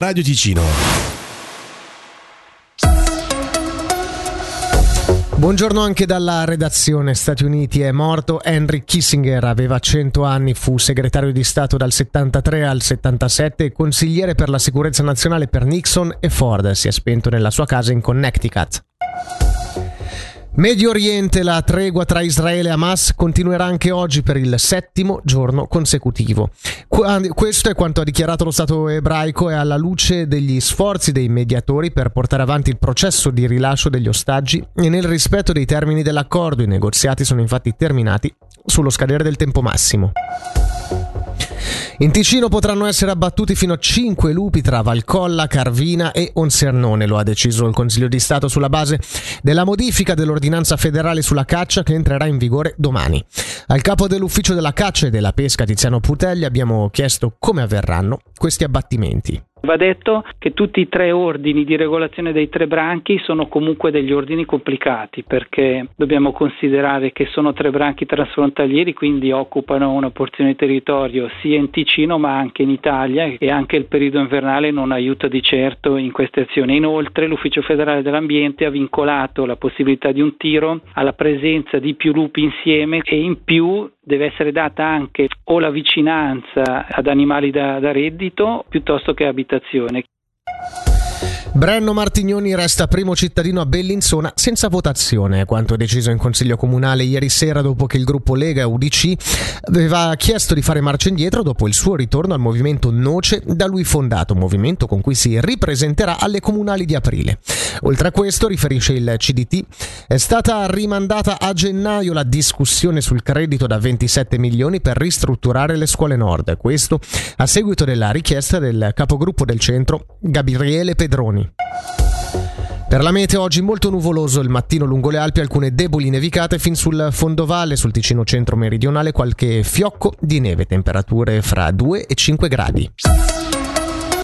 Radio Ticino. Buongiorno anche dalla redazione Stati Uniti. È morto Henry Kissinger, aveva 100 anni, fu segretario di Stato dal 73 al 77 e consigliere per la sicurezza nazionale per Nixon e Ford. Si è spento nella sua casa in Connecticut. Medio Oriente, la tregua tra Israele e Hamas continuerà anche oggi per il settimo giorno consecutivo. Questo è quanto ha dichiarato lo Stato ebraico e alla luce degli sforzi dei mediatori per portare avanti il processo di rilascio degli ostaggi e nel rispetto dei termini dell'accordo. I negoziati sono infatti terminati sullo scadere del tempo massimo. In Ticino potranno essere abbattuti fino a 5 lupi tra Valcolla, Carvina e Onsernone, lo ha deciso il Consiglio di Stato sulla base della modifica dell'ordinanza federale sulla caccia che entrerà in vigore domani. Al capo dell'ufficio della caccia e della pesca Tiziano Putelli abbiamo chiesto come avverranno questi abbattimenti. Va detto che tutti i tre ordini di regolazione dei tre branchi sono comunque degli ordini complicati perché dobbiamo considerare che sono tre branchi trasfrontalieri, quindi occupano una porzione di territorio sia in Ticino ma anche in Italia e anche il periodo invernale non aiuta di certo in queste azioni. Inoltre l'Ufficio federale dell'ambiente ha vincolato la possibilità di un tiro alla presenza di più lupi insieme e in più deve essere data anche o la vicinanza ad animali da, da reddito piuttosto che abitazione. Brenno Martignoni resta primo cittadino a Bellinzona senza votazione, quanto deciso in Consiglio Comunale ieri sera dopo che il gruppo Lega UDC aveva chiesto di fare marcia indietro dopo il suo ritorno al movimento Noce da lui fondato, movimento con cui si ripresenterà alle comunali di aprile. Oltre a questo, riferisce il CDT, è stata rimandata a gennaio la discussione sul credito da 27 milioni per ristrutturare le scuole nord, questo a seguito della richiesta del capogruppo del centro Gabriele Pedroni. Per la mete oggi molto nuvoloso il mattino lungo le Alpi, alcune deboli nevicate fin sul fondovalle, sul Ticino centro meridionale qualche fiocco di neve, temperature fra 2 e 5 gradi.